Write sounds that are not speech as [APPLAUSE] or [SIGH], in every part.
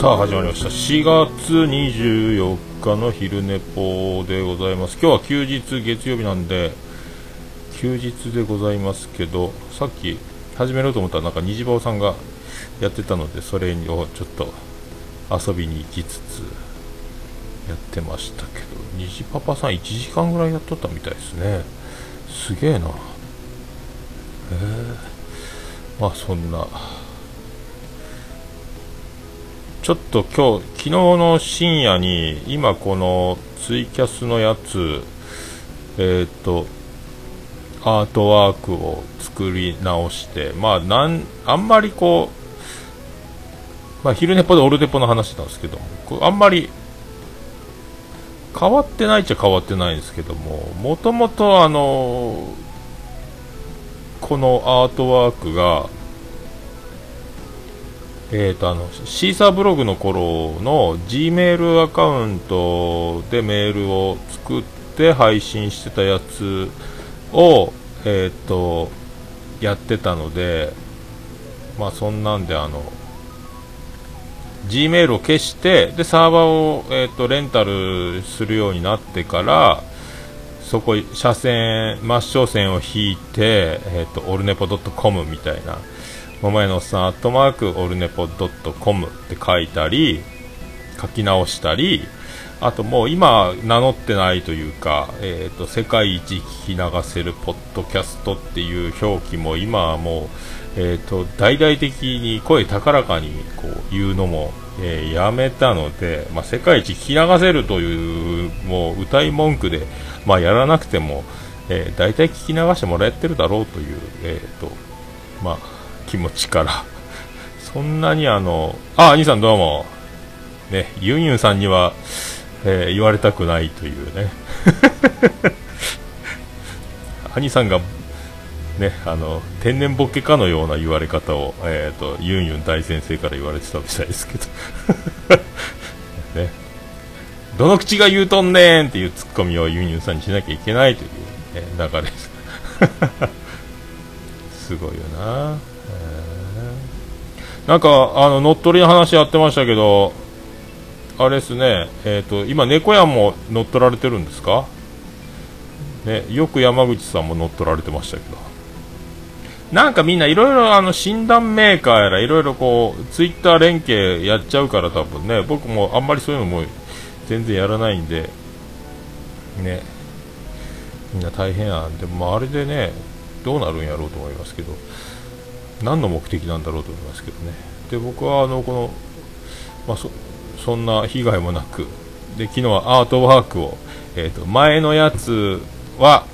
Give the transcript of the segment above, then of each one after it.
さあ始まりました。4月24日の昼寝ぽでございます。今日は休日月曜日なんで休日でございますけどさっき始めようと思ったらなんか虹坊さんがやってたのでそれをちょっと遊びに行きつつやってましたけど虹パパさん1時間ぐらいやっとったみたいですね。すげえな。へえ、まあそんなちょっと今日、昨日の深夜に、今このツイキャスのやつ、えっ、ー、と、アートワークを作り直して、まあ、なん、あんまりこう、まあ、昼寝ぽでオルデポの話なんですけど、あんまり変わってないっちゃ変わってないんですけども、もともとあの、このアートワークが、えーと、あのシーサーブログの頃の G メールアカウントでメールを作って配信してたやつを、えーと、やってたので、まあ、そんなんであの G メールを消してでサーバーを、えーと、レンタルするようになってからそこ車線真正線を引いて、えー、とオルネポドットコムみたいな桃屋のおっさん、アットマーク、オルネポドットコムって書いたり、書き直したり、あともう今名乗ってないというか、えーと、世界一聞き流せるポッドキャストっていう表記も今はもう、えーと、大々的に声高らかにこう言うのも、えー、やめたので、まあ、世界一聞き流せるというもう歌い文句で、まあ、やらなくても、えー、大体聞き流してもらえてるだろうという、えーとまあ気持ちから。そんなにあのあ兄さんどうも。ねユンユンさんには、えー、言われたくないというね。[LAUGHS] 兄さんがねあの天然ボケかのような言われ方を、えーと、とユンユン大先生から言われてたみたいですけど。[LAUGHS] ね。どの口が言うとんねんっていうツッコミをユンユンさんにしなきゃいけないという、ね、流れ。で [LAUGHS] すすごいよな。なんか、あの、乗っ取りの話やってましたけど、あれですね、えっ、ー、と、今、猫屋も乗っ取られてるんですか？ね、よく山口さんも乗っ取られてましたけど。なんかみんないろいろあの診断メーカーやらいろいろこうツイッター連携やっちゃうから多分ね。僕もあんまりそういうのも全然やらないんで。ね。みんな大変やん。でもあれでねどうなるんやろうと思いますけど。何の目的なんだろうと思いますけどね。で僕はあのこの、まあ、そそんな被害もなくで昨日はアートワークを、えーと、前のやつは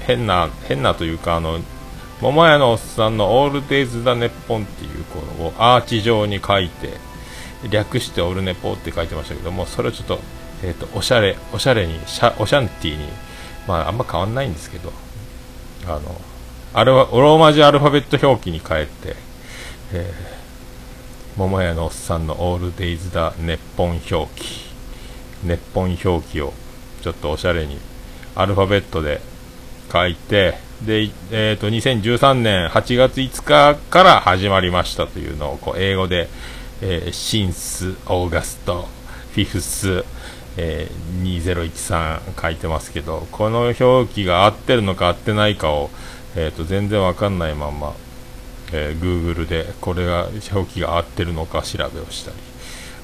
変な変なというかあの桃屋のおっさんの「オールデイズ・ザ・ネッポン」っていうこのをアーチ状に書いて略して「オルネポ」って書いてましたけどもそれをちょっと,、えーと、おしゃれおしゃれにシャオシャンティーにまああんま変わんないんですけどあのアルローマ字アルファベット表記に変えて、えー、桃屋のおっさんのオールデイズだ日本表記。日本表記をちょっとおしゃれにアルファベットで書いてで、えーと、2013年8月5日から始まりましたというのをこう英語で、えー、シンス、オーガスト、フィフス、えー、2013書いてますけどこの表記が合ってるのか合ってないかをえーと、全然わかんないまま、えー、Google でこれが表記が合ってるのか調べをしたり。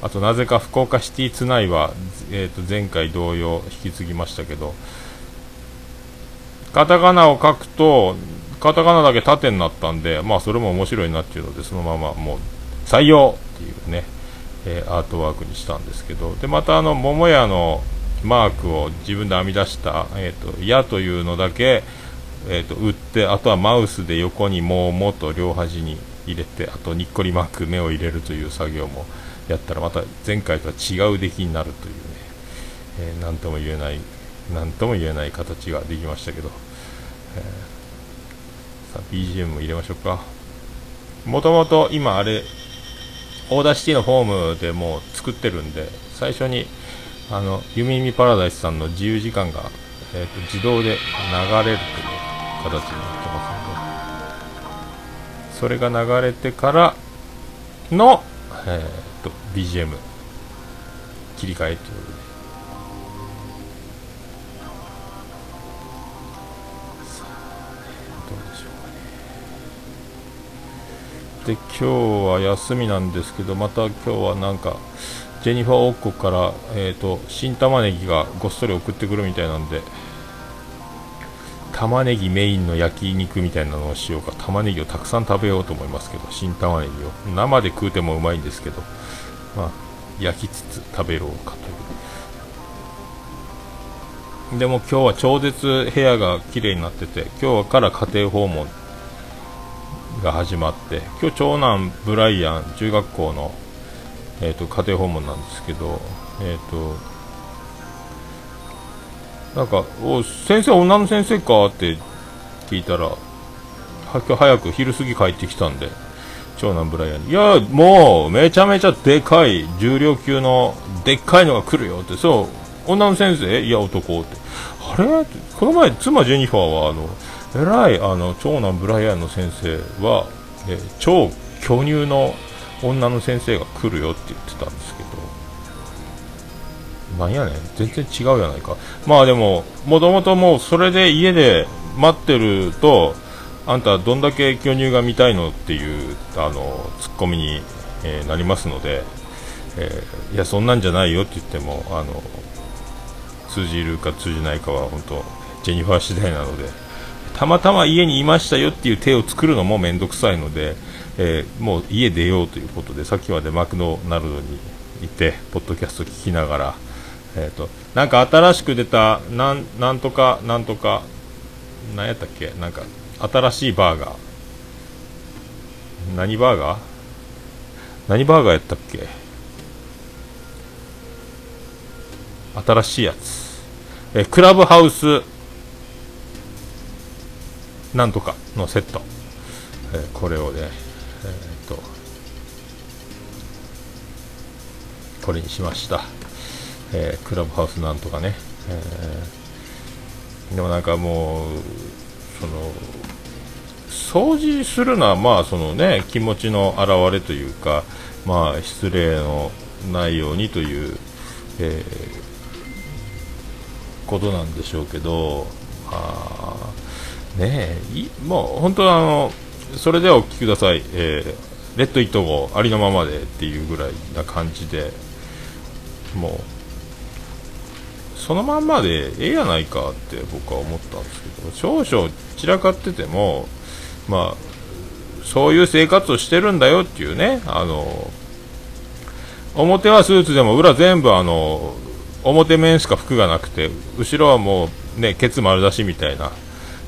あとなぜか福岡シティツナイは、えーと、前回同様引き継ぎましたけどカタカナを書くとカタカナだけ縦になったんでまあそれも面白いなっていうのでそのままもう採用っていうね、えー、アートワークにしたんですけど。でまたあの桃屋のマークを自分で編み出した「えーと、矢」というのだけえーと、打ってあとはマウスで横にもうもと両端に入れてあとにっこりマーク目を入れるという作業もやったらまた前回とは違う出来になるというね、えー、何とも言えない何とも言えない形ができましたけど、えー、さあ BGM も入れましょうか。もともと今あれ Audacity のフォームでもう作ってるんで最初にあのユミミパラダイスさんの自由時間が、えーと自動で流れるという形になってますので。それが流れてからの、えー、と BGM 切り替えという。ことでさあどうでしょうかね。で今日は休みなんですけどまた今日はなんかジェニファー王国から、えーと、新玉ねぎがごっそり送ってくるみたいなんで玉ねぎメインの焼肉みたいなのをしようか。玉ねぎをたくさん食べようと思いますけど。新玉ねぎを。生で食うてもうまいんですけど。まあ焼きつつ食べろうかという。でも今日は超絶部屋が綺麗になってて今日から家庭訪問が始まって今日長男ブライアン中学校のえーと、家庭訪問なんですけど、えーと、なんかお先生、女の先生かって聞いたら今日早く昼過ぎ帰ってきたんで長男ブライアンに。いやもうめちゃめちゃでかい重量級のでっかいのが来るよって。そう女の先生？いや男って。あれ？この前妻ジェニファーはあの偉いあの長男ブライアンの先生は、え超巨乳の女の先生が来るよって言ってたんですなんやねん。全然違うやないか。まあでももともともうそれで家で待ってるとあんたどんだけ巨乳が見たいのっていうあのツッコミに、えー、なりますので、えー、いやそんなんじゃないよって言ってもあの通じるか通じないかは本当ジェニファー次第なのでたまたま家にいましたよっていう手を作るのも面倒くさいのでえー、もう家出ようということでさっきまでマクドナルドにいてポッドキャスト聞きながら、えーと、なんか新しく出たなんなんとかなんとか何やったっけ？なんか新しいバーガー。何バーガー？何バーガーやったっけ？新しいやつ、え、クラブハウス。なんとかのセット、えー、これをねえー、とこれにしました、えー、クラブハウスなんとかね、えー、でもなんかもうその掃除するのはまあそのね気持ちの表れというかまあ失礼のないようにという、えー、ことなんでしょうけどあねえもう本当はあのそれではお聞きください、えー、レッド・イット・ゴーありのままでっていうぐらいな感じでもうそのまんまでええやないかって僕は思ったんですけど少々散らかっててもまあそういう生活をしてるんだよっていうねあの表はスーツでも裏全部あの表面しか服がなくて後ろはもうねケツ丸出しみたいな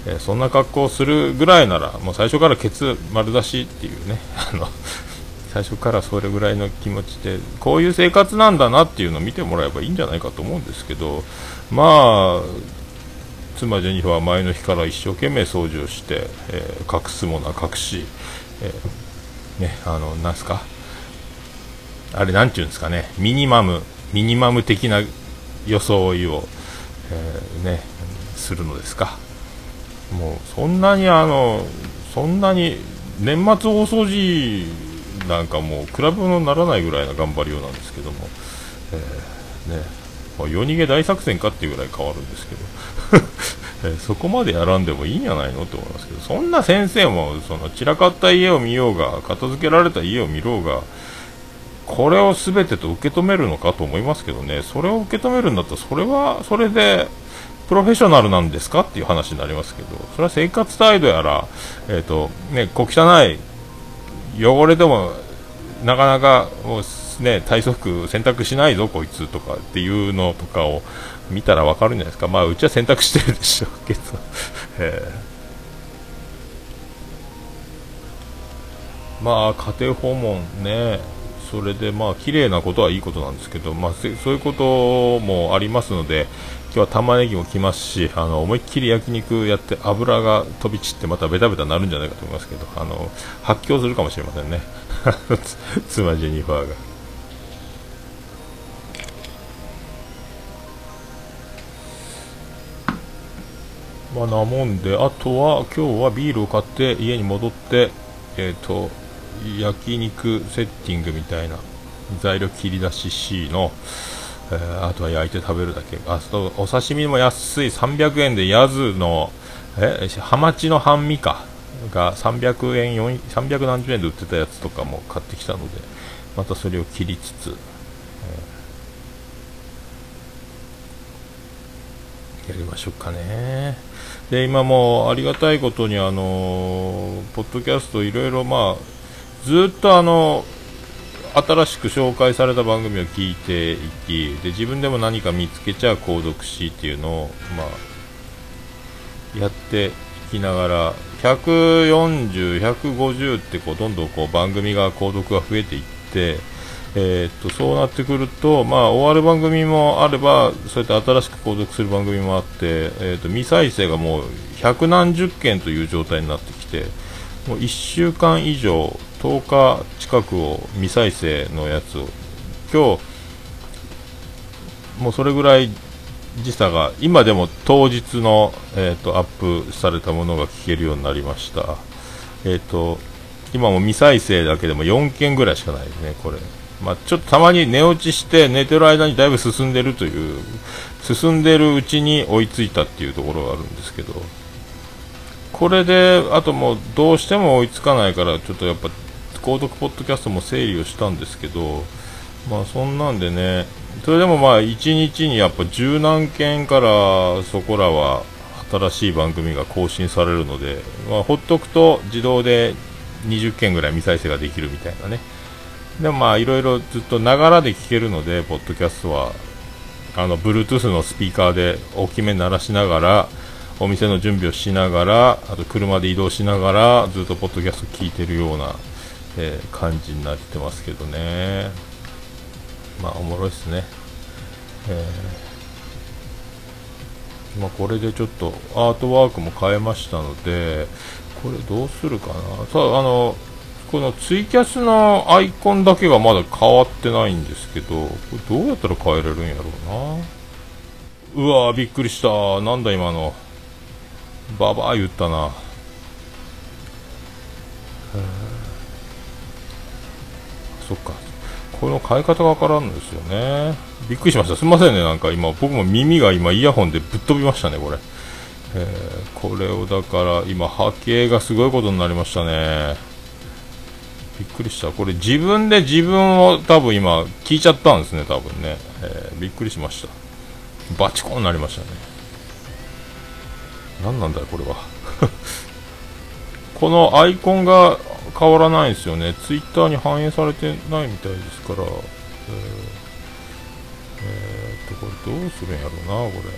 え、そんな格好をするぐらいならもう最初からケツ丸出しっていうね [LAUGHS] あの最初からそれぐらいの気持ちでこういう生活なんだなっていうのを見てもらえばいいんじゃないかと思うんですけどまあ妻ジェニファーは前の日から一生懸命掃除をして、えー、隠すものは隠し、えー、ねあのなんすか？あれなんていうんですかね？ミニマムミニマム的な装いを、えー、ねするのですか？もうそんなにあのそんなに年末大掃除なんかもう比べ物にならないぐらいな頑張りようなんですけども、えー、ね。まあ、夜逃げ大作戦かっていうぐらい変わるんですけど。[LAUGHS] えー、そこまでやらんでもいいんじゃないのと思いますけど。そんな先生もその散らかった家を見ようが片付けられた家を見ろうがこれを全てと受け止めるのかと思いますけどね。それを受け止めるんだったらそれはそれでプロフェッショナルなんですかっていう話になりますけど、それは生活態度やら、えっ、ー、と、ね、小汚い、汚れても、なかなか、もうね、体操服洗濯しないぞ、こいつとかっていうのとかを見たらわかるんじゃないですか。まあ、うちは洗濯してるでしょうけど、[LAUGHS] えー、まあ、家庭訪問ね、それでまあ綺麗なことはいいことなんですけど、まあ、そういうこともありますので、今日は玉ねぎも来ますしあの思いっきり焼肉やって油が飛び散ってまたベタベタなるんじゃないかと思いますけどあの発狂するかもしれませんね [LAUGHS] 妻ジェニファーが。まあ、なもんで、あとは今日はビールを買って家に戻って、えっ、ー、と焼肉セッティングみたいな材料切り出し C の、えー、あとは焼いて食べるだけ。あとお刺身も安い。300円でヤズのえハマチの半身か。が300円300何十円で売ってたやつとかも買ってきたのでまたそれを切りつつ、えー、やりましょうかね。で今もありがたいことにあのポッドキャストいろいろまあずっとあの新しく紹介された番組を聞いていきで自分でも何か見つけちゃ購読しっていうのを、まあ、やっていきながら140、150ってこうどんどんこう番組が購読が増えていって、えー、っとそうなってくると、まあ、終わる番組もあればそうやって新しく購読する番組もあって、えー、っと未再生がもう百何十件という状態になってきてもう1週間以上10日近くを未再生のやつを。今日もうそれぐらい時差が今でも当日の、えーと、アップされたものが聞けるようになりました、えーと、今も未再生だけでも4件ぐらいしかないですねこれ、まあ、ちょっとたまに寝落ちして寝てる間にだいぶ進んでるという進んでるうちに追いついたっていうところがあるんですけど。これであともうどうしても追いつかないからちょっとやっぱ購読ポッドキャストも整理をしたんですけど、まあそんなんでね、それでもまあ1日にやっぱ十何件からそこらは新しい番組が更新されるので、まあ、ほっとくと自動で20件ぐらい未再生ができるみたいなね。でもまあいろいろずっとながらで聞けるので、ポッドキャストは、あの、Bluetooth のスピーカーで大きめ鳴らしながら、お店の準備をしながら、あと車で移動しながら、ずっとポッドキャスト聞いてるようなえー、感じになってますけどね。まあおもろいっすね。えー、まあ、これでちょっとアートワークも変えましたのでこれどうするかな。さああのこのツイキャスのアイコンだけがまだ変わってないんですけどこれどうやったら変えれるんやろうな。うわびっくりした。なんだ今の。ババア言ったな。この変え方がわからんですよね。びっくりしました。すみませんね。なんか今僕も耳が今イヤホンでぶっ飛びましたねこれ、えー、これをだから今波形がすごいことになりましたね。びっくりした。これ自分で自分を多分今聞いちゃったんですね多分ね、えー、びっくりしました。バチコンになりましたね。何なんだよこれは。このアイコンが変わらないんですよね、ツイッターに反映されてないみたいですから、えー、えー、っと、これどうするんやろうな、これ。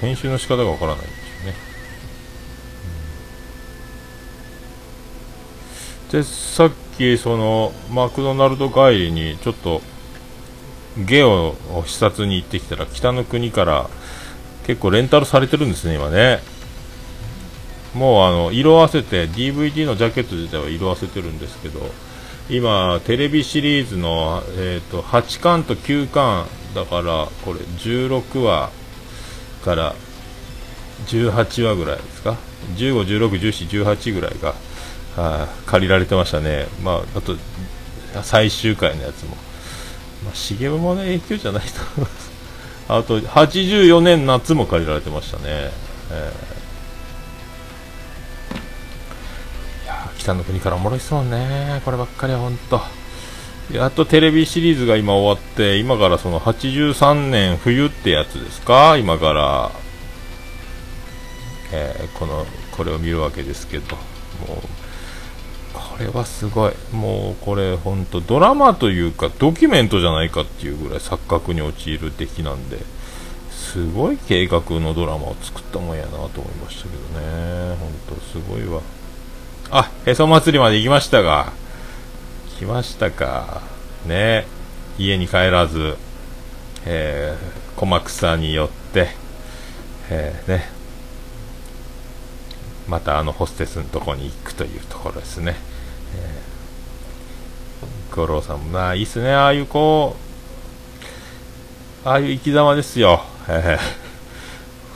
編集の仕方がわからないんですよね。うん、で、さっき、その、マクドナルド帰りに、ちょっと、ゲオを視察に行ってきたら、北の国から結構レンタルされてるんですね、今ね。もうあの色あせて DVD のジャケット自体は色あせてるんですけど今テレビシリーズの、えーと、8巻と9巻だからこれ16話から18話ぐらいですか？15、16、17、18ぐらいが、はあ、借りられてましたね、まあ、あと最終回のやつも、まあ、茂もの影響じゃないと思います。あと84年夏も借りられてましたね、えー。北の国からおもろいっすもんね、こればっかりは本当。やっとテレビシリーズが今終わって、今からその83年冬ってやつですか、今から、えー、この、これを見るわけですけど、もう、これはすごい。もうこれ本当ドラマというかドキュメントじゃないかっていうぐらい錯覚に陥る出来なんで、すごい計画のドラマを作ったもんやなと思いましたけどね。本当すごいわ。あ、へそ祭りまで行きましたが、来ましたか。ね、家に帰らず、えー、小草によって、えー、ね、またあのホステスのとこに行くというところですね。えー、五郎さんも、まあいいっすね、ああいうこう、ああいう生き様ですよ。えー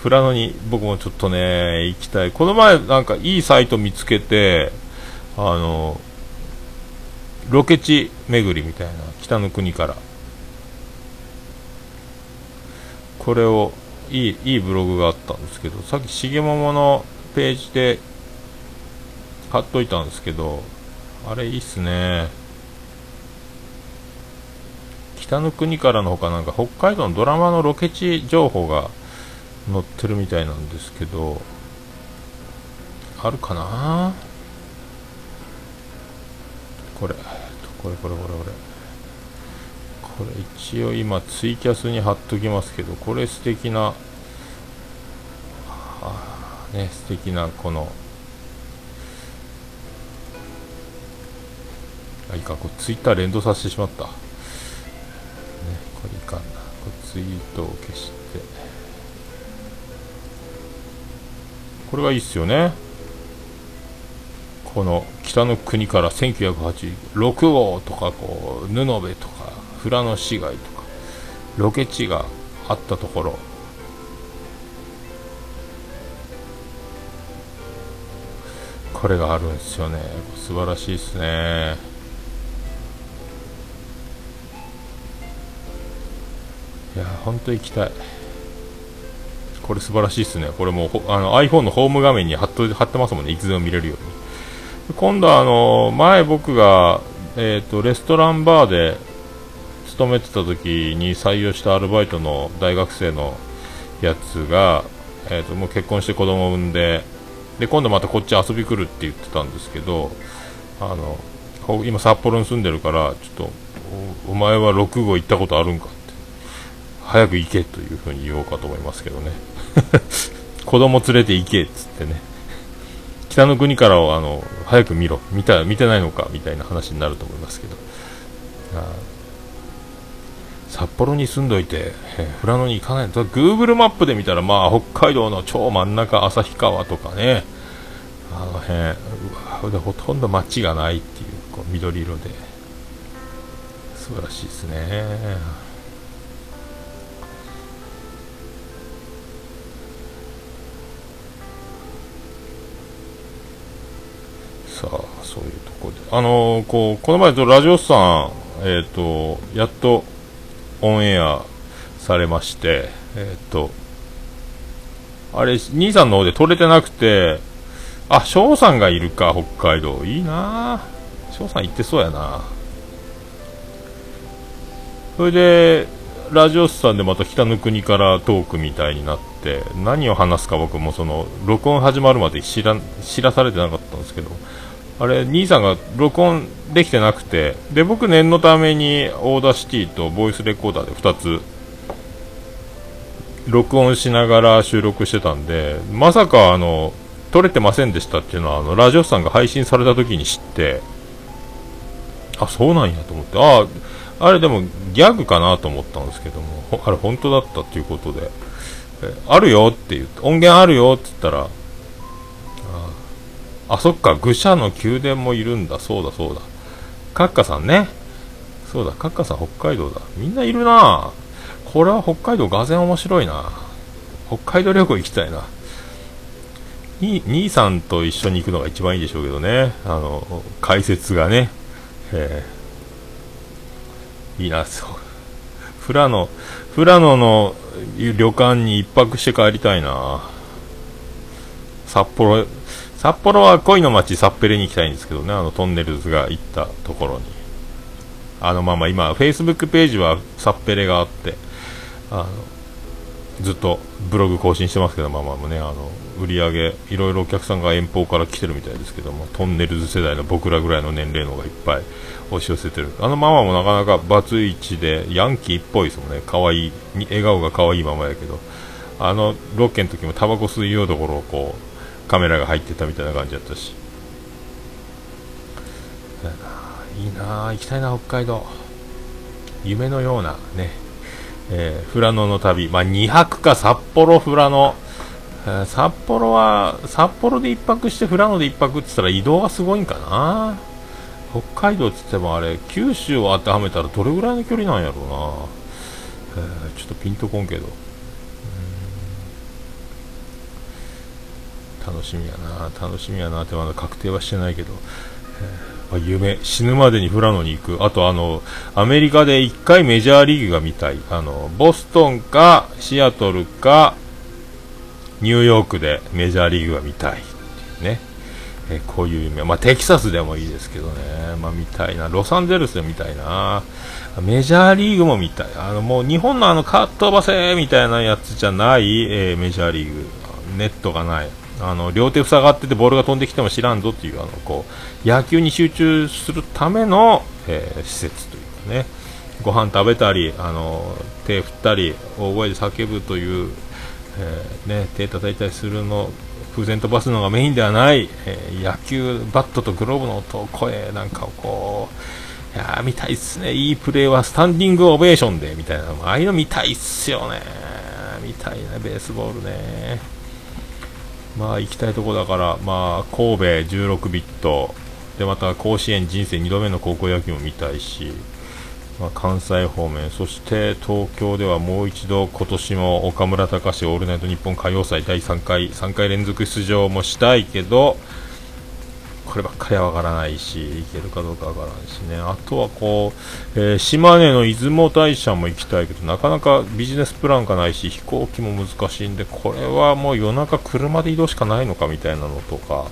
富良野に僕もちょっとね、行きたい。この前なんかいいサイト見つけて、あの、ロケ地巡りみたいな北の国からこれをいいいいブログがあったんですけどさっき重桃のページで貼っといたんですけどあれいいっすね北の国からのほかなんか北海道のドラマのロケ地情報が載ってるみたいなんですけどあるかな？これこれこれこれこれ。これ一応今ツイキャスに貼っときますけどこれ素敵なね素敵なこのあいいかこれツイッター連動させてしまった。ねこれいかんな。これツイートを消して。これがいいっすよね。この北の国から1986号とかこう布部とか富良野市街とかロケ地があったところ。これがあるんですよね。素晴らしいですね。いや本当行きたい。これ素晴らしいですね。これもうあの iPhone のホーム画面に貼っと貼ってますもんね。いつでも見れるように。今度はあの前僕が、えーとレストランバーで勤めてた時に採用したアルバイトの大学生のやつが、えーと、もう結婚して子供を産んでで今度またこっち遊び来るって言ってたんですけどあの今札幌に住んでるからちょっとお前は6号行ったことあるんかって。早く行けというふうに言おうかと思いますけどね。子供連れて行けっつってね。北の国からをあの早く見ろ。見た見てないのかみたいな話になると思いますけど。札幌に住んどいて、富良野に行かない。と Google マップで見たら、まあ、北海道の超真ん中旭川とかね。あの辺うわでほとんど街がないっていうこう緑色で。素晴らしいですね。さあそういうところで。あのー、こうこの前とラジオさんえっ、ー、とやっとオンエアされまして、えっ、と、あれ、兄さんの方で撮れてなくて、あ、翔さんがいるか、北海道。いいな翔さん行ってそうやな。それで、ラジオスさんでまた北の国からトークみたいになって、何を話すか僕もその、録音始まるまで知ら、知らされてなかったんですけど、あれ、兄さんが録音できてなくて、で、僕念のために Audacity とボイスレコーダーで2つ、録音しながら収録してたんで、まさかあの、撮れてませんでしたっていうのは、あの、ラジオさんが配信された時に知って、あ、そうなんやと思って、あ、あれでもギャグかなと思ったんですけども、あれ本当だったっていうことで、あるよって言って、音源あるよって言ったら、あ、そっか、愚者の宮殿もいるんだ。そうだ、そうだ。カッカさんね。そうだ、カッカさん北海道だ。みんないるなこれは北海道がぜん面白いな北海道旅行行きたいな。に、兄さんと一緒に行くのが一番いいでしょうけどね。あの、解説がね。えー、いいな、そう。富良野、富良野の旅館に一泊して帰りたいな札幌、札幌は恋の街サッペレに行きたいんですけどね、あのトンネルズが行ったところに。あのまあまあ今、フェイスブックページはサッペレがあって、あのずっとブログ更新してますけど、まあまあね、あの売り上げ、いろいろお客さんが遠方から来てるみたいですけども、トンネルズ世代の僕らぐらいの年齢の方がいっぱい押し寄せてる。あのママもなかなかバツイチで、ヤンキーっぽいですもんね、可愛い、笑顔が可愛いままやけど、あのロケの時もタバコ吸いようところをこう、カメラが入ってたみたいな感じだったし。いいな行きたいな北海道。夢のようなね、えー、富良野の旅、まあ、2泊か札幌富良野、え、札幌は札幌で1泊して富良野で1泊って言ったら移動がすごいんかな。北海道って言ってもあれ九州を当てはめたらどれぐらいの距離なんやろうな、えー、ちょっとピンとこんけど。楽しみやな楽しみやなってまだ確定はしてないけど、え夢、死ぬまでに富良野に行く。あとあの、アメリカで1回メジャーリーグが見たい。あの、ボストンか、シアトルか、ニューヨークでメジャーリーグが見たい。ね。えこういう夢。まあ、テキサスでもいいですけどね。まあ、見たいな。ロサンゼルスで見たいな。メジャーリーグも見たい。あの、もう日本のあの、カットバセみたいなやつじゃない、えー、メジャーリーグ。ネットがない。あの、両手塞がっててボールが飛んできても知らんぞっていう、あの、こう、野球に集中するための、えー、施設というかね。ご飯食べたり、あの、手振ったり、大声で叫ぶという、えー、ね、手叩いたりするの風船飛ばすのがメインではない、えー、野球バットとグローブの音、声なんかをこう、いや見たいっすね、いいプレーはスタンディングオベーションでみたいな、ああいうの見たいっすよね、見たいね、ベースボールね。まあ行きたいとこだから、まあ神戸16ビット、でまた甲子園人生2度目の高校野球も見たいし、まあ、関西方面、そして東京ではもう一度今年も岡村隆史オールナイト日本歌謡祭第3回、3回連続出場もしたいけど、こればっかりはわからないし、行けるかどうかわからんしね。あとはこう、えー、島根の出雲大社も行きたいけど、なかなかビジネスプランがないし、飛行機も難しいんで、これはもう夜中車で移動しかないのかみたいなのとか、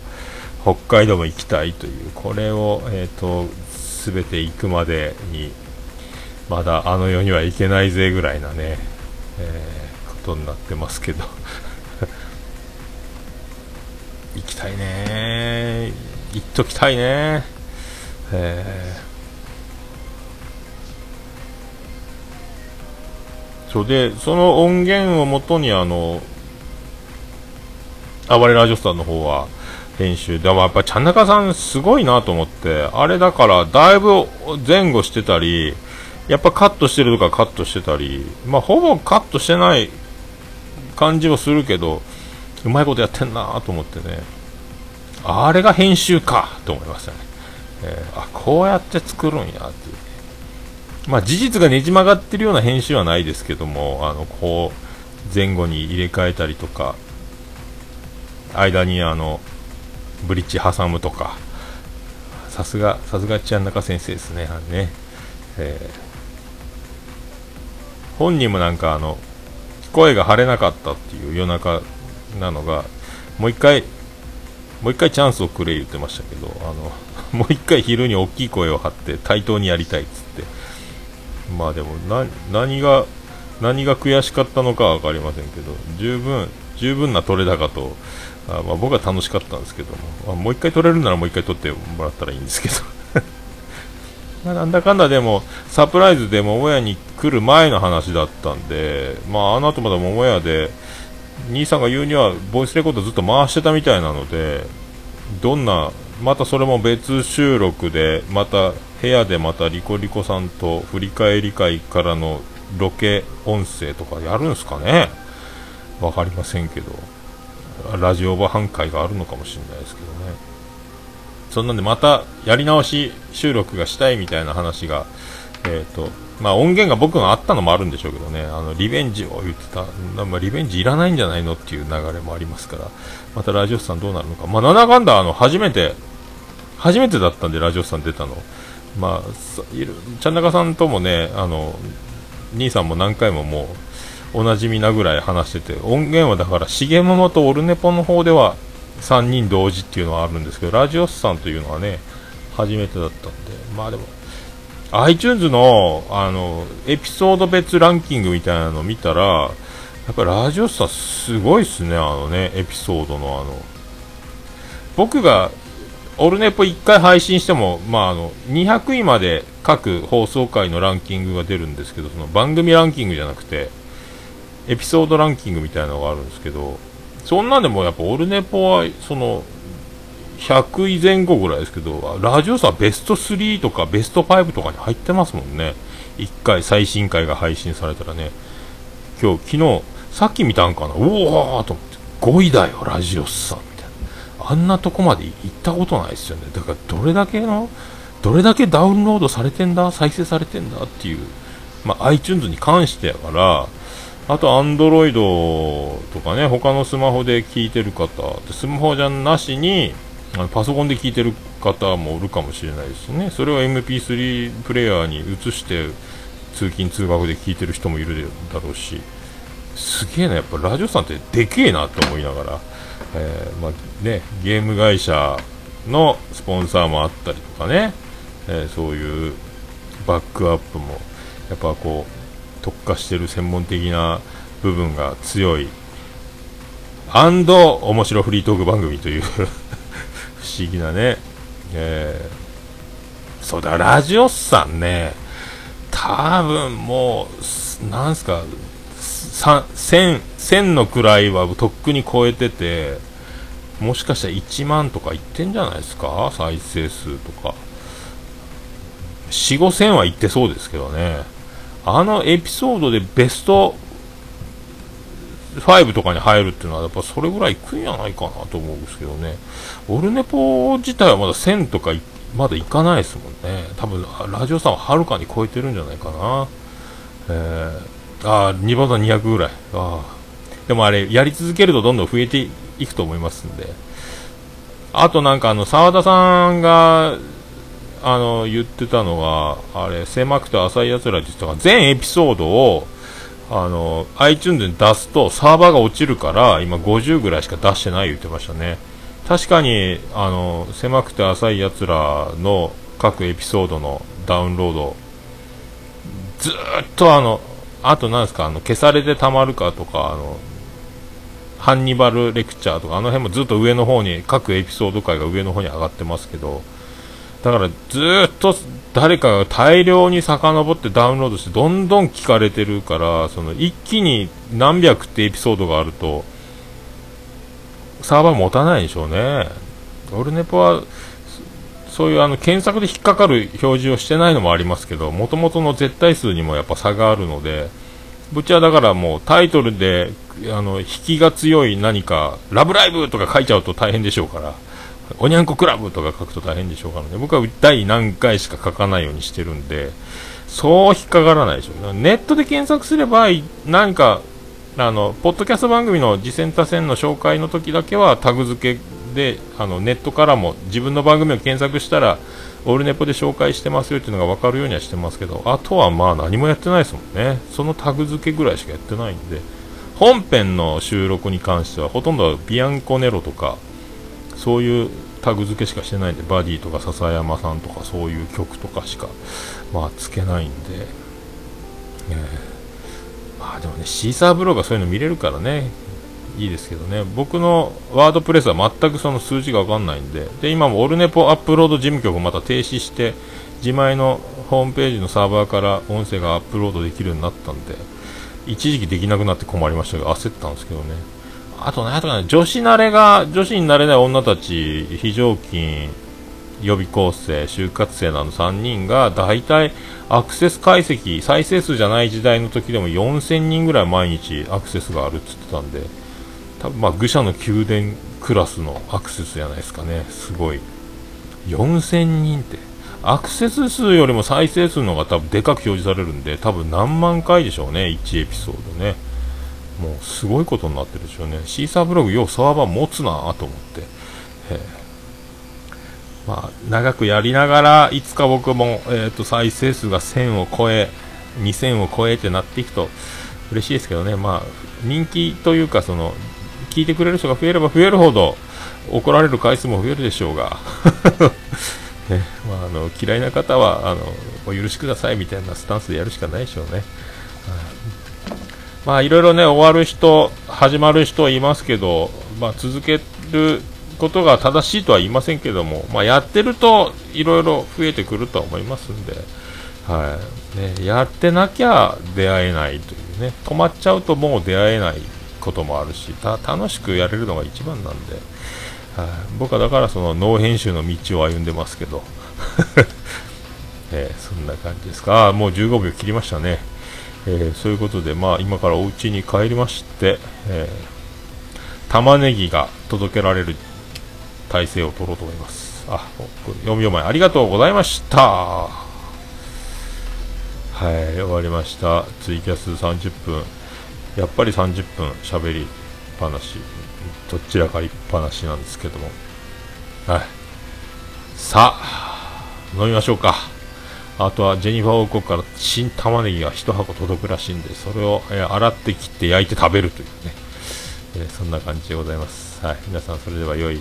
北海道も行きたいという、これを、えっ、ー、と、すべて行くまでにまだあの世には行けないぜぐらいなね、えー、ことになってますけど [LAUGHS] 行きたいね行っときたいね。えー、そうでその音源をもとにあの暴れラジオスターの方は編集。でもやっぱちゃん中さんすごいなと思って。あれだからだいぶ前後してたりやっぱカットしてるとかカットしてたり、まあ、ほぼカットしてない感じはするけど、うまいことやってんなと思ってね、あれが編集かと思いましたね。えー、あ、こうやって作るんやっていう、ね。まあ、事実がねじ曲がってるような編集はないですけども、あの、こう、前後に入れ替えたりとか、間にあの、ブリッジ挟むとか、さすが、さすがちゃん中先生ですね、ね。えー本人もなんかあの声が張れなかったっていう夜中なのがもう一回もう一回チャンスをくれ言ってましたけどあの [LAUGHS] もう一回昼に大きい声を張って対等にやりたいっつって。まあでも何が何が悔しかったのかは分かりませんけど十分十分な取れ高とあ、まあ、僕は楽しかったんですけども、まあ、もう一回取れるならもう一回取ってもらったらいいんですけど。[LAUGHS] ま、なんだかんだでも、サプライズで桃屋に来る前の話だったんで、まあ、あの後まだ桃屋で、兄さんが言うには、ボイスレコードずっと回してたみたいなので、どんな、またそれも別収録で、また部屋でまたリコリコさんと振り返り会からのロケ音声とかやるんすかねわかりませんけど、ラジオ版半会があるのかもしれないですけどね。そんなんでまたやり直し収録がしたいみたいな話が、えーとまあ、音源が僕があったのもあるんでしょうけどね、あのリベンジを言ってた、まあ、リベンジいらないんじゃないのっていう流れもありますから、またラジオスさんどうなるのか、まあ、なんだかんだあの初めて、初めてだったんで、ラジオスさん出たの、まあ、いるちゃん中さんともね、あの兄さんも何回ももう、おなじみなぐらい話してて、音源はだから、重桃とオルネポの方では3人同時っていうのはあるんですけど、ラジオスさんというのはね、初めてだったんで、まあでも、iTunes の、あの、エピソード別ランキングみたいなのを見たら、やっぱラジオスさんすごいっすね、あのね、エピソードのあの、僕が、オルネポ1回配信しても、まああの、200位まで各放送回のランキングが出るんですけど、その番組ランキングじゃなくて、エピソードランキングみたいなのがあるんですけど、そんなんでもやっぱオルネポはその100位前後ぐらいですけどラジオさベスト3とかベスト5とかに入ってますもんね。1回最新回が配信されたらね。今日昨日さっき見たんかな。おおと思って。5位だよラジオさんみたいなあんなとこまで行ったことないですよね。だからどれだけのどれだけダウンロードされてんだ再生されてんだっていう、まあ、iTunes に関してやからあと、アンドロイドとかね、他のスマホで聞いてる方、スマホじゃなしに、あのパソコンで聞いてる方もおるかもしれないですね。それを MP3 プレイヤーに移して通勤通学で聞いてる人もいるだろうし。すげえなやっぱラジオさんってでけえなと思いながら、えー、まあね、ゲーム会社のスポンサーもあったりとかね、えー、そういうバックアップもやっぱこう特化してる専門的な部分が強い。アンド面白フリートーク番組という不思議なね、えー、そうだラジオさんね。多分もうなんすか1000 1000の位はとっくに超えててもしかしたら1万とかいってんじゃないですか？再生数とか。4、5000はいってそうですけどね。あのエピソードでベスト5とかに入るっていうのはやっぱそれぐらいいくんじゃないかなと思うんですけどね。オルネポ自体はまだ1000とかまだいかないですもんね。多分ラジオさんははるかに超えてるんじゃないかな。えー、ああ2番200ぐらい。ああでもあれやり続けるとどんどん増えていくと思いますんで。あとなんかあの澤田さんがあの言ってたのがあれ狭くて浅いやつらって言ったが全エピソードをあの iTunes に出すとサーバーが落ちるから今50ぐらいしか出してない言ってましたね。確かにあの狭くて浅いやつらの各エピソードのダウンロードずっとあのあとなんですかあの消されてたまるかとかあのハンニバルレクチャーとかあの辺もずっと上の方に各エピソード回が上の方に上がってますけどだからずっと誰かが大量に遡ってダウンロードしてどんどん聞かれてるからその一気に何百ってエピソードがあるとサーバー持たないでしょうね。オルネポはそういうあの検索で引っかかる表示をしてないのもありますけどもともとの絶対数にもやっぱ差があるのでぶちゃだからもうタイトルであの引きが強い何か「ラブライブ!」とか書いちゃうと大変でしょうからおにゃんこクラブとか書くと大変でしょうからね。僕は第何回しか書かないようにしてるんで、そう引っかからないでしょう。ネットで検索すれば、何か、あの、ポッドキャスト番組の次戦多戦の紹介の時だけはタグ付けで、あの、ネットからも自分の番組を検索したら、オールネポで紹介してますよっていうのが分かるようにはしてますけど、あとはまあ何もやってないですもんね。そのタグ付けぐらいしかやってないんで、本編の収録に関してはほとんどビアンコネロとか、そういうタグ付けしかしてないんでバディとか笹山さんとかそういう曲とかしかまあつけないんで、えー、まあでもねシーサーブログはそういうの見れるからね。いいですけどね。僕のワードプレスは全くその数字が分かんないんで。で今もオルネポアップロード事務局をまた停止して自前のホームページのサーバーから音声がアップロードできるようになったんで一時期できなくなって困りましたけど焦ったんですけどね。あと何やったかな、女子慣れが、女子になれない女たち、非常勤、予備校生、就活生など3人が、大体、アクセス解析、再生数じゃない時代の時でも4000人ぐらい毎日アクセスがあるって言ってたんで、多分まあ、愚者の宮殿クラスのアクセスじゃないですかね、すごい。4000人って、アクセス数よりも再生数の方が多分でかく表示されるんで、多分何万回でしょうね、1エピソードね。もうすごいことになってるでしょうね。シーサーブログようサーバー持つなと思って、まあ、長くやりながらいつか僕も、えーと、再生数が1000を超え2000を超えってなっていくと嬉しいですけどね、まあ、人気というかその聞いてくれる人が増えれば増えるほど怒られる回数も増えるでしょうが。[LAUGHS] ね。まあ、あの嫌いな方はあのお許しくださいみたいなスタンスでやるしかないでしょうね。まあいろいろね、終わる人、始まる人はいますけど、まあ続けることが正しいとは言いませんけども、まあやってるといろいろ増えてくるとは思いますんで、はい。ね、やってなきゃ出会えないというね、止まっちゃうともう出会えないこともあるし、楽しくやれるのが一番なんで、はい、僕はだからその脳編集の道を歩んでますけど、[LAUGHS] えー、そんな感じですか。もう15秒切りましたね。えー、そういうことで、まあ、今からお家に帰りまして、えー、玉ねぎが届けられる体制を取ろうと思います。あ、読み読まありがとうございました。はい、終わりました。ツイキャス30分。やっぱり30分喋りっぱなし、どちらかりっぱなしなんですけども。はい。さあ、飲みましょうか。あとはジェニファー王国から新玉ねぎが1箱届くらしいんで、それを、え、洗って切って焼いて食べるというね、え、そんな感じでございます。はい。皆さんそれでは良い1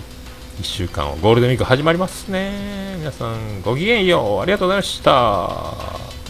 週間を、ゴールデンウィーク始まりますね。皆さんごきげんよう。ありがとうございました。